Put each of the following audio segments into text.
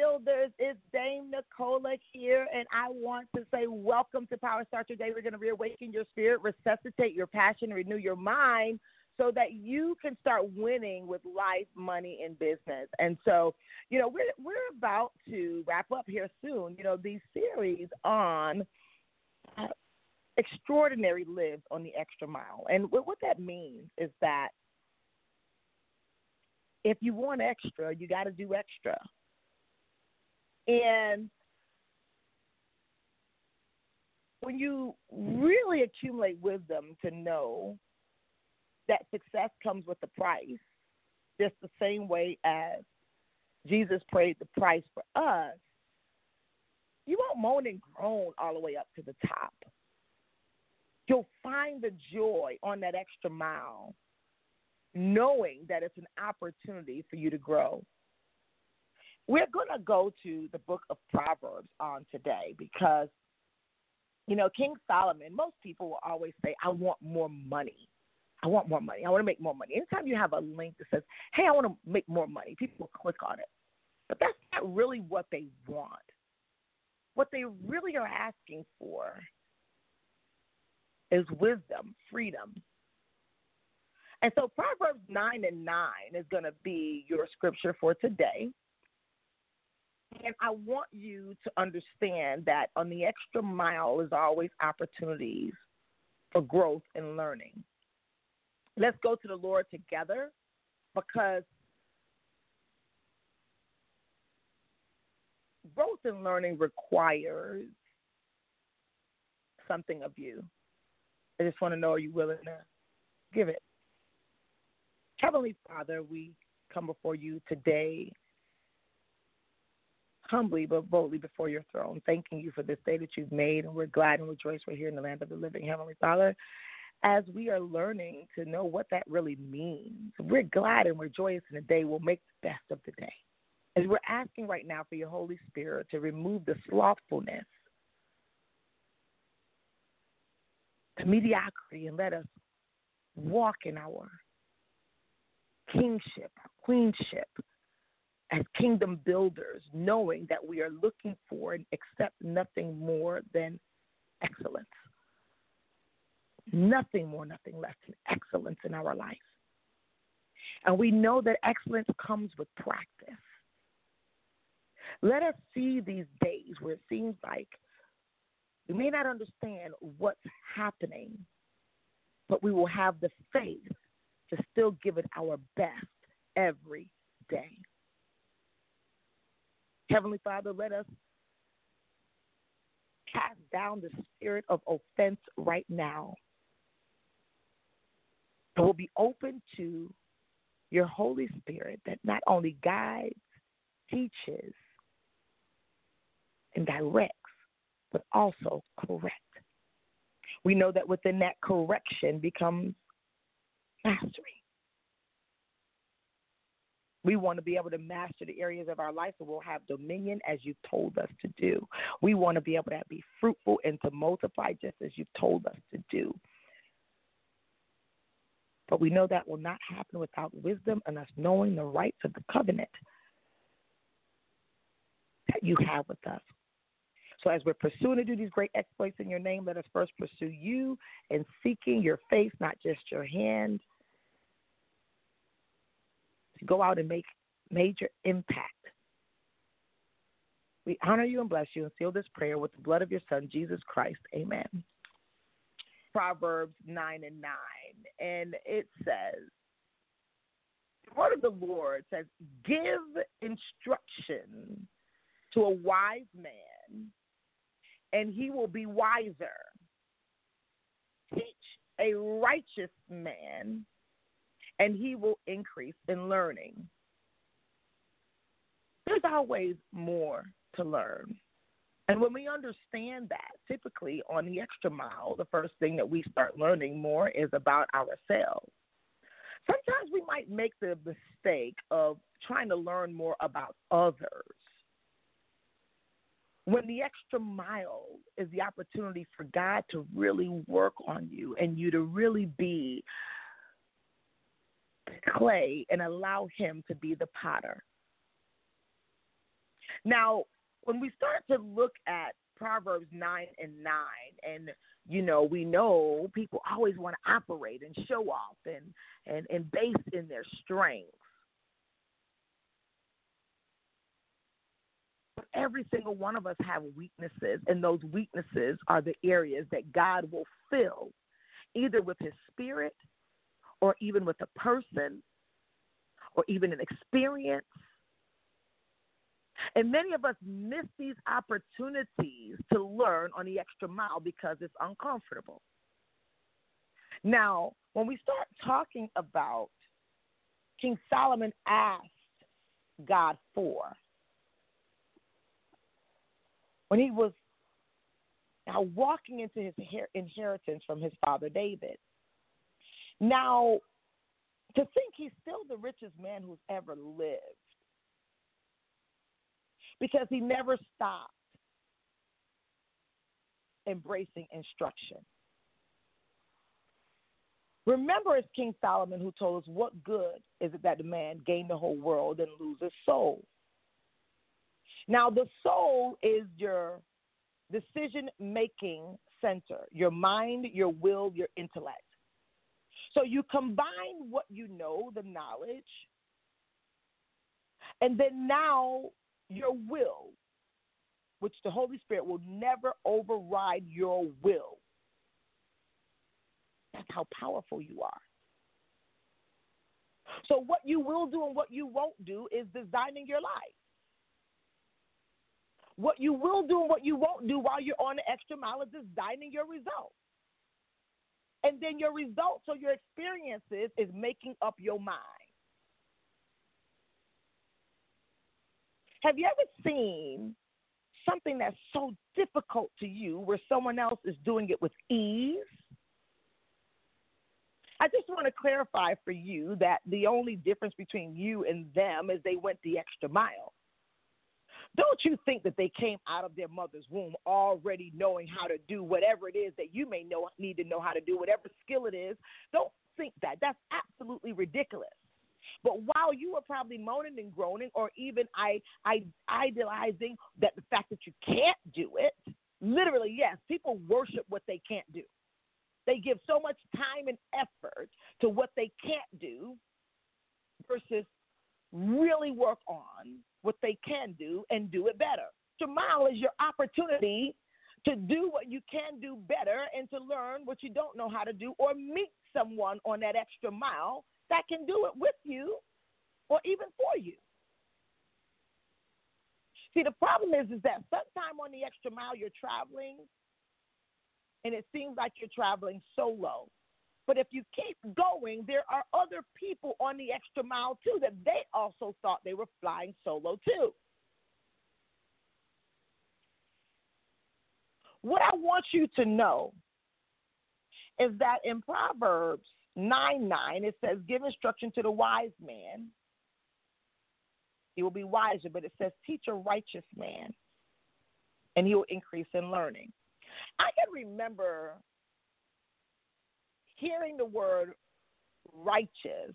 Builders. It's Dame Nicola here, and I want to say welcome to Power Start Your Day. We're going to reawaken your spirit, resuscitate your passion, renew your mind, so that you can start winning with life, money, and business. And so, you know, we're we're about to wrap up here soon. You know, these series on. Uh, extraordinary lives on the extra mile. And what, what that means is that if you want extra, you got to do extra. And when you really accumulate wisdom to know that success comes with a price, just the same way as Jesus paid the price for us, you won't moan and groan all the way up to the top. You'll find the joy on that extra mile knowing that it's an opportunity for you to grow. We're going to go to the book of Proverbs on today because, you know, King Solomon, most people will always say, I want more money. I want more money. I want to make more money. Anytime you have a link that says, hey, I want to make more money, people click on it. But that's not really what they want. What they really are asking for is wisdom, freedom, and so Proverbs 9 and 9 is going to be your scripture for today. And I want you to understand that on the extra mile is always opportunities for growth and learning. Let's go to the Lord together because growth and learning requires something of you. I just want to know are you willing to give it? Heavenly Father, we come before you today humbly but boldly before your throne, thanking you for this day that you've made, and we're glad and rejoice we're here in the land of the living, Heavenly Father. As we are learning to know what that really means, we're glad and rejoice in the day we'll make the best of the day. As we're asking right now for your Holy Spirit to remove the slothfulness, the mediocrity, and let us walk in our kingship, queenship, as kingdom builders, knowing that we are looking for and accept nothing more than excellence. Nothing more, nothing less than excellence in our life. And we know that excellence comes with practice. Let us see these days where it seems like we may not understand what's happening, but we will have the faith to still give it our best every day. Heavenly Father, let us cast down the spirit of offense right now. And we'll be open to your Holy Spirit that not only guides, teaches, and directs, but also corrects. We know that within that correction becomes mastery. We want to be able to master the areas of our life and we'll have dominion as you've told us to do. We want to be able to be fruitful and to multiply just as you've told us to do. But we know that will not happen without wisdom and us knowing the rights of the covenant. That you have with us. So as we're pursuing to do these great exploits in your name, let us first pursue you and seeking your face, not just your hand. Go out and make major impact. We honor you and bless you and seal this prayer with the blood of your Son, Jesus Christ. Amen. Proverbs 9 and 9. And it says, the word of the Lord says, Give instruction to a wise man, and he will be wiser. Teach a righteous man, and he will increase in learning. There's always more to learn. And when we understand that, typically on the extra mile, the first thing that we start learning more is about ourselves. Sometimes we might make the mistake of trying to learn more about others. When the extra mile is the opportunity for God to really work on you and you to really be clay and allow Him to be the potter. Now, when we start to look at Proverbs 9 and 9, and you know, we know people always want to operate and show off and, and, and base in their strengths. But every single one of us have weaknesses, and those weaknesses are the areas that God will fill, either with His Spirit, or even with a person, or even an experience and many of us miss these opportunities to learn on the extra mile because it's uncomfortable. Now, when we start talking about King Solomon asked God for, when he was now walking into his inheritance from his father David. Now, to think he's still the richest man who's ever lived because he never stopped embracing instruction. Remember, it's King Solomon who told us, What good is it that a man gain the whole world and lose his soul? Now, the soul is your decision making center, your mind, your will, your intellect. So you combine what you know, the knowledge, and then now your will, which the Holy Spirit will never override your will. That's how powerful you are. So, what you will do and what you won't do is designing your life. What you will do and what you won't do while you're on the extra mile is designing your results. And then your results or your experiences is making up your mind. Have you ever seen something that's so difficult to you where someone else is doing it with ease? I just want to clarify for you that the only difference between you and them is they went the extra mile. Don't you think that they came out of their mother's womb already knowing how to do whatever it is that you may know need to know how to do, whatever skill it is? Don't think that. That's absolutely ridiculous. But while you were probably moaning and groaning, or even I, I idealizing that the fact that you can't do it, literally, yes, people worship what they can't do. They give so much time and effort to what they can't do versus really work on what they can do and do it better. Jamal is your opportunity to do what you can do better and to learn what you don't know how to do or meet someone on that extra mile that can do it with you or even for you. See, the problem is, is that sometime on the extra mile you're traveling, and it seems like you're traveling solo. But if you keep going, there are other people on the extra mile too that they also thought they were flying solo too. What I want you to know is that in Proverbs 9 9, it says, Give instruction to the wise man. He will be wiser, but it says, Teach a righteous man, and he will increase in learning. I can remember hearing the word righteous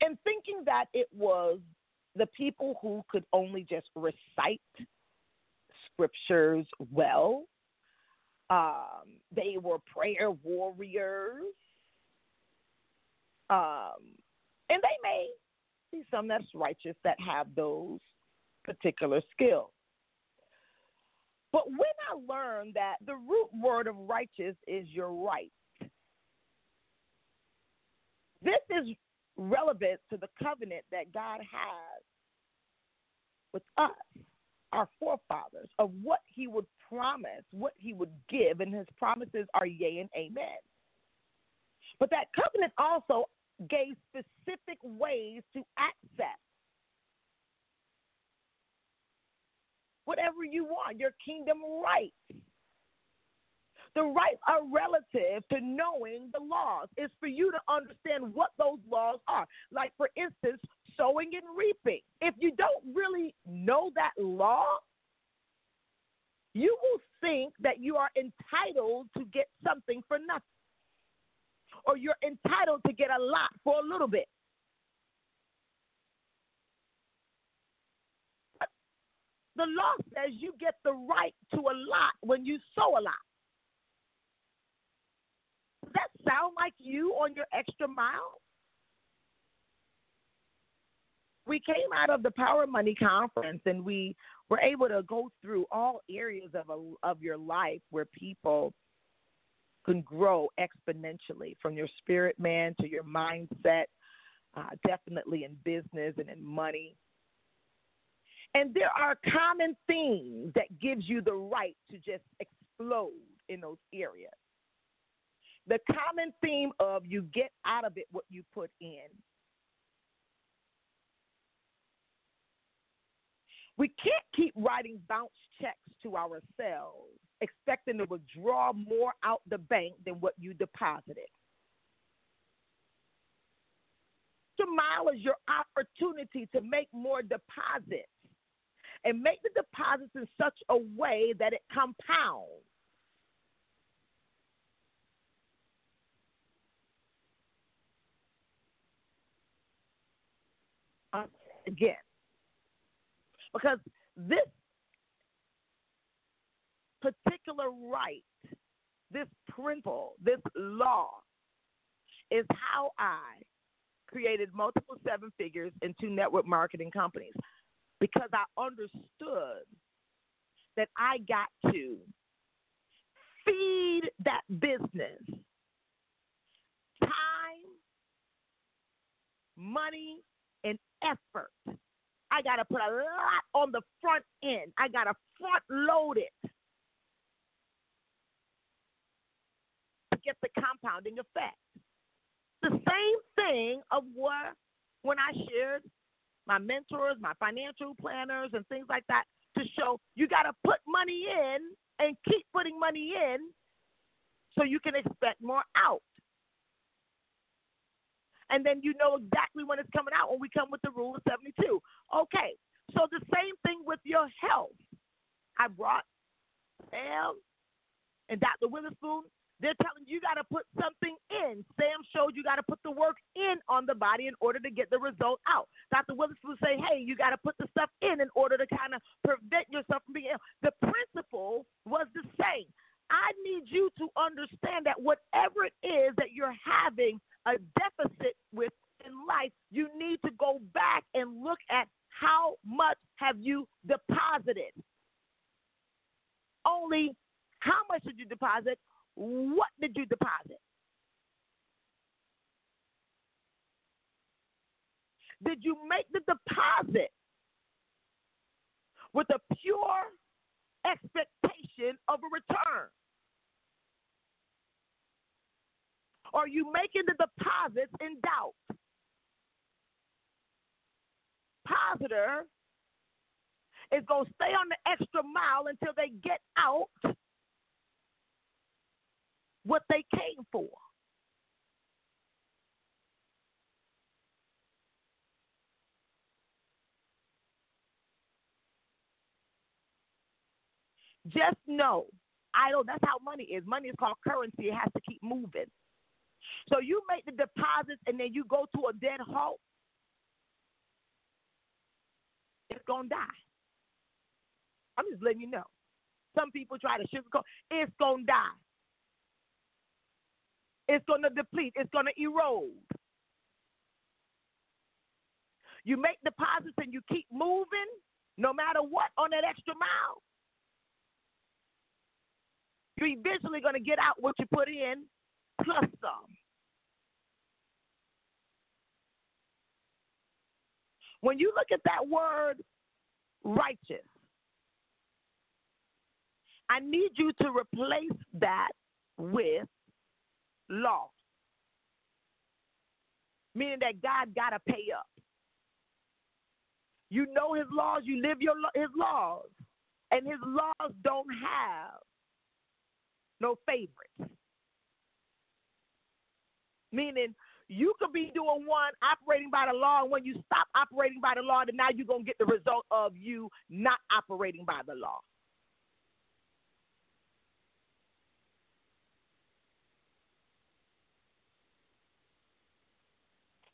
and thinking that it was the people who could only just recite scriptures well. Um, they were prayer warriors. Um, and they may be some that's righteous that have those particular skills. But when I learned that the root word of righteous is your right, this is relevant to the covenant that God has with us, our forefathers, of what He would promise, what He would give, and His promises are yea and amen. But that covenant also gave specific ways to access whatever you want, your kingdom rights. The rights are relative to knowing the laws. It's for you to understand what those laws are. Like, for instance, sowing and reaping. If you don't really know that law, you will think that you are entitled to get something for nothing, or you're entitled to get a lot for a little bit. The law says you get the right to a lot when you sow a lot. Does that sound like you on your extra mile? We came out of the Power Money Conference and we were able to go through all areas of, a, of your life where people can grow exponentially from your spirit man to your mindset, uh, definitely in business and in money. And there are common themes that gives you the right to just explode in those areas. The common theme of you get out of it what you put in. We can't keep writing bounce checks to ourselves, expecting to withdraw more out the bank than what you deposited. Tomorrow is your opportunity to make more deposits and make the deposits in such a way that it compounds. Again, because this particular right, this principle, this law, is how I created multiple seven figures in two network marketing companies because I understood that I got to feed that business time, money, and effort. I got to put a lot on the front end. I got to front load it to get the compounding effect. The same thing of what when I shared my mentors, my financial planners, and things like that to show you got to put money in and keep putting money in so you can expect more out. And then you know exactly when it's coming out when we come with the rule of 72. Okay, so the same thing with your health. I brought Sam and Dr. Witherspoon they're telling you, you got to put something in. Sam showed you got to put the work in on the body in order to get the result out. Dr. Witherspoon say, hey, you got to put the stuff in in order to kind of prevent yourself from being ill. The principle was the same. I need you to understand that whatever it is that you're having a deficit with in life, you need to go back and look at how much have you deposited. Only how much did you deposit? What did you deposit? Did you make the deposit with a pure expectation of a return? Or are you making the deposits in doubt? Positor is going to stay on the extra mile until they get out what they came for. Just know, idle, that's how money is. Money is called currency, it has to keep moving. So you make the deposits and then you go to a dead halt. It's gonna die. I'm just letting you know. Some people try to sugarcoat. It's gonna die. It's gonna deplete. It's gonna erode. You make deposits and you keep moving, no matter what, on that extra mile. You're eventually gonna get out what you put in, plus some. When you look at that word righteous, I need you to replace that with law. Meaning that God got to pay up. You know his laws, you live your his laws. And his laws don't have no favorites. Meaning you could be doing one operating by the law, and when you stop operating by the law, then now you're going to get the result of you not operating by the law.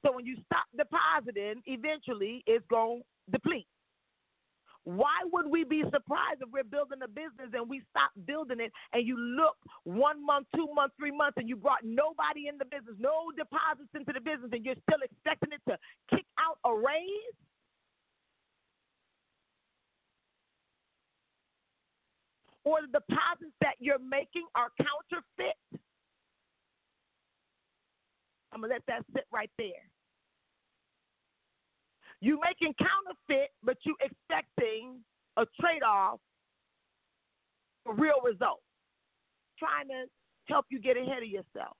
So when you stop depositing, eventually it's going to deplete. Why would we be surprised if we're building a business and we stop building it and you look one month, two months, three months, and you brought nobody in the business, no deposits into the business, and you're still expecting it to kick out a raise? Or the deposits that you're making are counterfeit? I'm going to let that sit right there. You making counterfeit, but you expecting a trade off for real results. Trying to help you get ahead of yourself.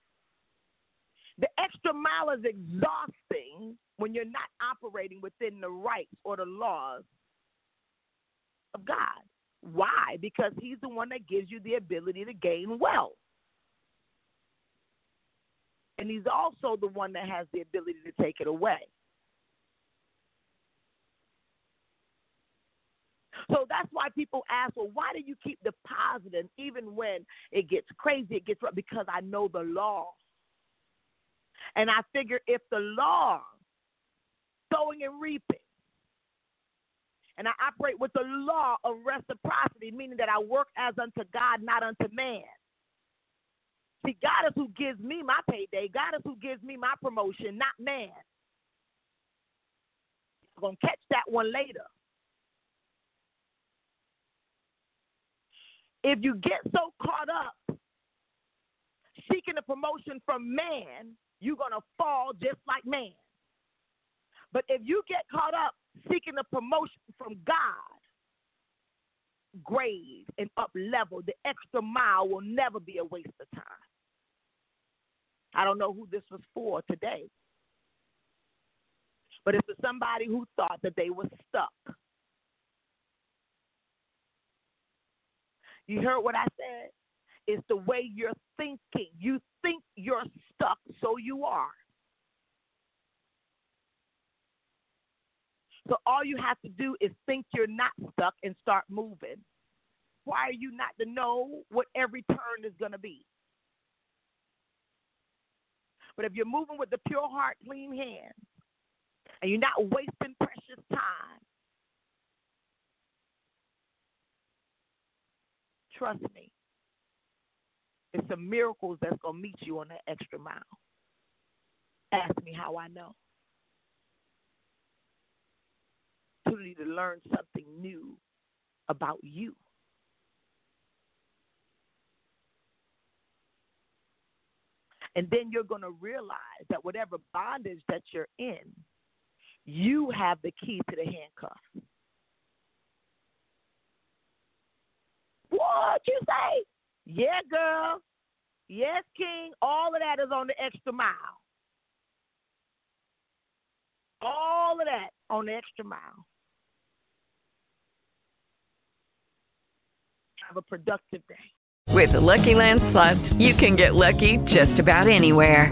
The extra mile is exhausting when you're not operating within the rights or the laws of God. Why? Because He's the one that gives you the ability to gain wealth. And He's also the one that has the ability to take it away. So that's why people ask, well, why do you keep depositing even when it gets crazy, it gets rough? Because I know the law. And I figure if the law, sowing and reaping, and I operate with the law of reciprocity, meaning that I work as unto God, not unto man. See, God is who gives me my payday. God is who gives me my promotion, not man. I'm going to catch that one later. If you get so caught up seeking a promotion from man, you're going to fall just like man. But if you get caught up seeking a promotion from God, grade and up level, the extra mile will never be a waste of time. I don't know who this was for today, but it's for somebody who thought that they were stuck You heard what I said? It's the way you're thinking. You think you're stuck, so you are. So all you have to do is think you're not stuck and start moving. Why are you not to know what every turn is going to be? But if you're moving with the pure heart, clean hands, and you're not wasting precious time, Trust me. It's some miracles that's going to meet you on that extra mile. Ask me how I know. Opportunity to learn something new about you. And then you're going to realize that whatever bondage that you're in, you have the key to the handcuffs. What you say? Yeah, girl. Yes, King. All of that is on the extra mile. All of that on the extra mile. Have a productive day. With the Lucky Land slots, you can get lucky just about anywhere.